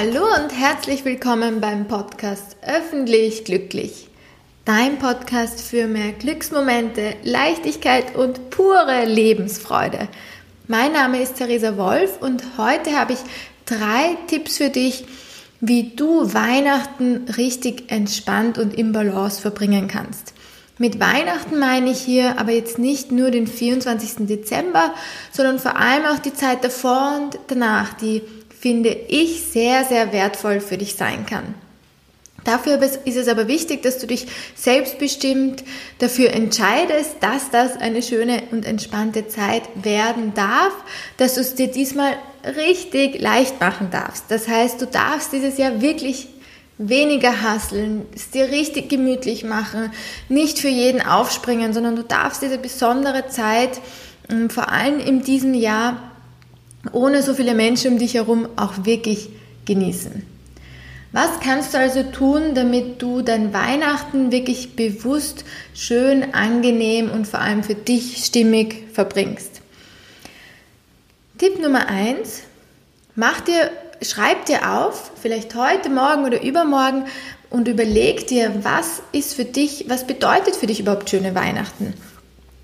Hallo und herzlich willkommen beim Podcast Öffentlich Glücklich. Dein Podcast für mehr Glücksmomente, Leichtigkeit und pure Lebensfreude. Mein Name ist Theresa Wolf und heute habe ich drei Tipps für dich, wie du Weihnachten richtig entspannt und im Balance verbringen kannst. Mit Weihnachten meine ich hier aber jetzt nicht nur den 24. Dezember, sondern vor allem auch die Zeit davor und danach, die finde ich sehr, sehr wertvoll für dich sein kann. Dafür ist es aber wichtig, dass du dich selbstbestimmt dafür entscheidest, dass das eine schöne und entspannte Zeit werden darf, dass du es dir diesmal richtig leicht machen darfst. Das heißt, du darfst dieses Jahr wirklich weniger hasseln, es dir richtig gemütlich machen, nicht für jeden aufspringen, sondern du darfst diese besondere Zeit, ähm, vor allem in diesem Jahr, ohne so viele Menschen um dich herum, auch wirklich genießen. Was kannst du also tun, damit du dein Weihnachten wirklich bewusst, schön, angenehm und vor allem für dich stimmig verbringst? Tipp Nummer eins: Mach dir schreib dir auf, vielleicht heute, morgen oder übermorgen und überleg dir, was ist für dich, was bedeutet für dich überhaupt schöne Weihnachten?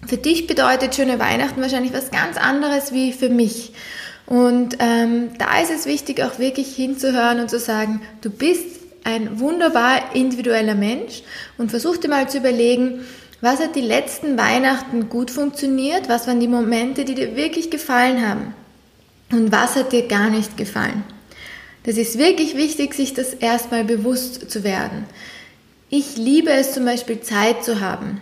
Für dich bedeutet schöne Weihnachten wahrscheinlich was ganz anderes wie für mich. Und ähm, da ist es wichtig, auch wirklich hinzuhören und zu sagen, du bist ein wunderbar individueller Mensch und versuch dir mal zu überlegen, was hat die letzten Weihnachten gut funktioniert, was waren die Momente, die dir wirklich gefallen haben und was hat dir gar nicht gefallen. Das ist wirklich wichtig, sich das erstmal bewusst zu werden. Ich liebe es zum Beispiel Zeit zu haben,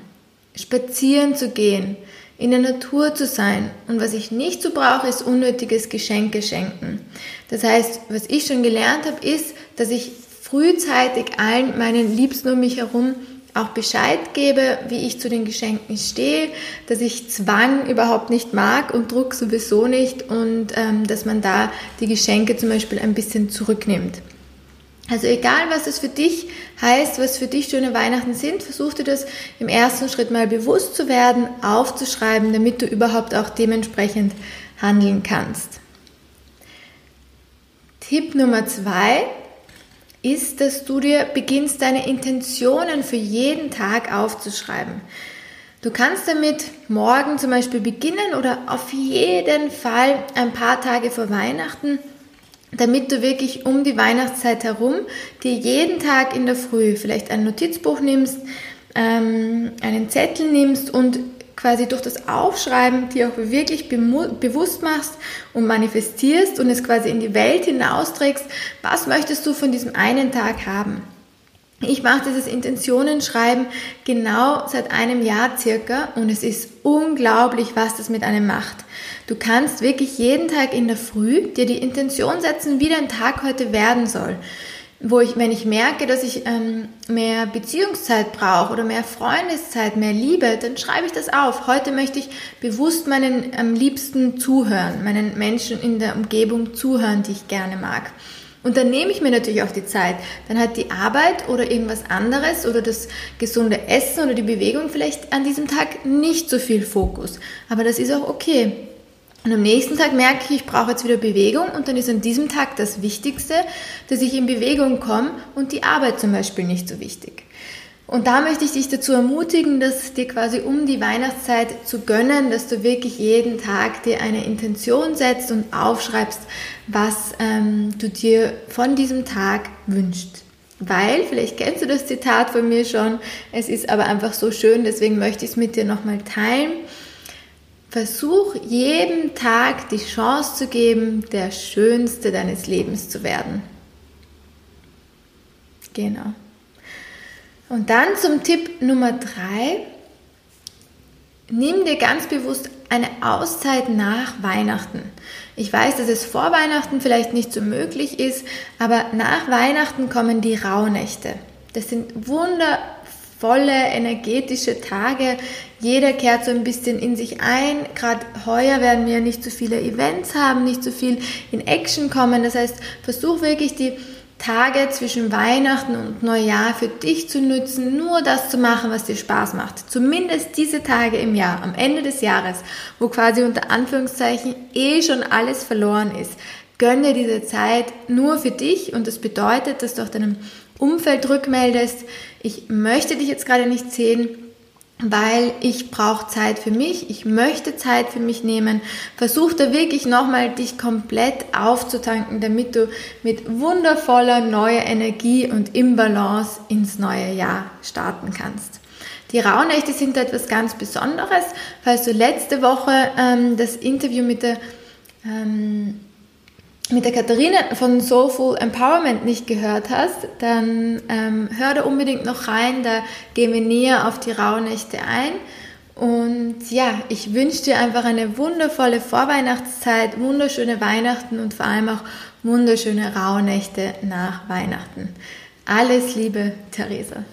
spazieren zu gehen, in der Natur zu sein. Und was ich nicht so brauche, ist unnötiges Geschenke schenken. Das heißt, was ich schon gelernt habe, ist, dass ich frühzeitig allen meinen Liebsten um mich herum auch Bescheid gebe, wie ich zu den Geschenken stehe, dass ich Zwang überhaupt nicht mag und Druck sowieso nicht und ähm, dass man da die Geschenke zum Beispiel ein bisschen zurücknimmt. Also egal, was es für dich heißt, was für dich schöne Weihnachten sind, versuch dir das im ersten Schritt mal bewusst zu werden, aufzuschreiben, damit du überhaupt auch dementsprechend handeln kannst. Tipp Nummer zwei, ist, dass du dir beginnst, deine Intentionen für jeden Tag aufzuschreiben. Du kannst damit morgen zum Beispiel beginnen oder auf jeden Fall ein paar Tage vor Weihnachten, damit du wirklich um die Weihnachtszeit herum dir jeden Tag in der Früh vielleicht ein Notizbuch nimmst, ähm, einen Zettel nimmst und quasi durch das Aufschreiben dir auch wirklich bewusst machst und manifestierst und es quasi in die Welt hinausträgst, was möchtest du von diesem einen Tag haben. Ich mache dieses Intentionenschreiben genau seit einem Jahr circa und es ist unglaublich, was das mit einem macht. Du kannst wirklich jeden Tag in der Früh dir die Intention setzen, wie dein Tag heute werden soll wo ich, wenn ich merke, dass ich ähm, mehr Beziehungszeit brauche oder mehr Freundeszeit, mehr Liebe, dann schreibe ich das auf. Heute möchte ich bewusst meinen am liebsten zuhören, meinen Menschen in der Umgebung zuhören, die ich gerne mag. Und dann nehme ich mir natürlich auch die Zeit. Dann hat die Arbeit oder irgendwas anderes oder das gesunde Essen oder die Bewegung vielleicht an diesem Tag nicht so viel Fokus. Aber das ist auch okay. Und am nächsten Tag merke ich, ich brauche jetzt wieder Bewegung und dann ist an diesem Tag das Wichtigste, dass ich in Bewegung komme und die Arbeit zum Beispiel nicht so wichtig. Und da möchte ich dich dazu ermutigen, dass dir quasi um die Weihnachtszeit zu gönnen, dass du wirklich jeden Tag dir eine Intention setzt und aufschreibst, was ähm, du dir von diesem Tag wünschst. Weil, vielleicht kennst du das Zitat von mir schon, es ist aber einfach so schön, deswegen möchte ich es mit dir nochmal teilen. Versuch jedem Tag die Chance zu geben, der Schönste deines Lebens zu werden. Genau. Und dann zum Tipp Nummer drei. Nimm dir ganz bewusst eine Auszeit nach Weihnachten. Ich weiß, dass es vor Weihnachten vielleicht nicht so möglich ist, aber nach Weihnachten kommen die Rauhnächte. Das sind wunder volle, energetische Tage. Jeder kehrt so ein bisschen in sich ein. Gerade heuer werden wir nicht so viele Events haben, nicht so viel in Action kommen. Das heißt, versuch wirklich die Tage zwischen Weihnachten und Neujahr für dich zu nutzen, nur das zu machen, was dir Spaß macht. Zumindest diese Tage im Jahr, am Ende des Jahres, wo quasi unter Anführungszeichen eh schon alles verloren ist gönn dir diese Zeit nur für dich und das bedeutet, dass du auch deinem Umfeld rückmeldest, ich möchte dich jetzt gerade nicht sehen, weil ich brauche Zeit für mich, ich möchte Zeit für mich nehmen. Versuch da wirklich nochmal dich komplett aufzutanken, damit du mit wundervoller neuer Energie und im Balance ins neue Jahr starten kannst. Die Rauhnächte sind etwas ganz Besonderes. Falls du letzte Woche ähm, das Interview mit der ähm, mit der Katharina von Soulful Empowerment nicht gehört hast, dann ähm, hör da unbedingt noch rein, da gehen wir näher auf die Rauhnächte ein. Und ja, ich wünsche dir einfach eine wundervolle Vorweihnachtszeit, wunderschöne Weihnachten und vor allem auch wunderschöne Rauhnächte nach Weihnachten. Alles Liebe, Theresa.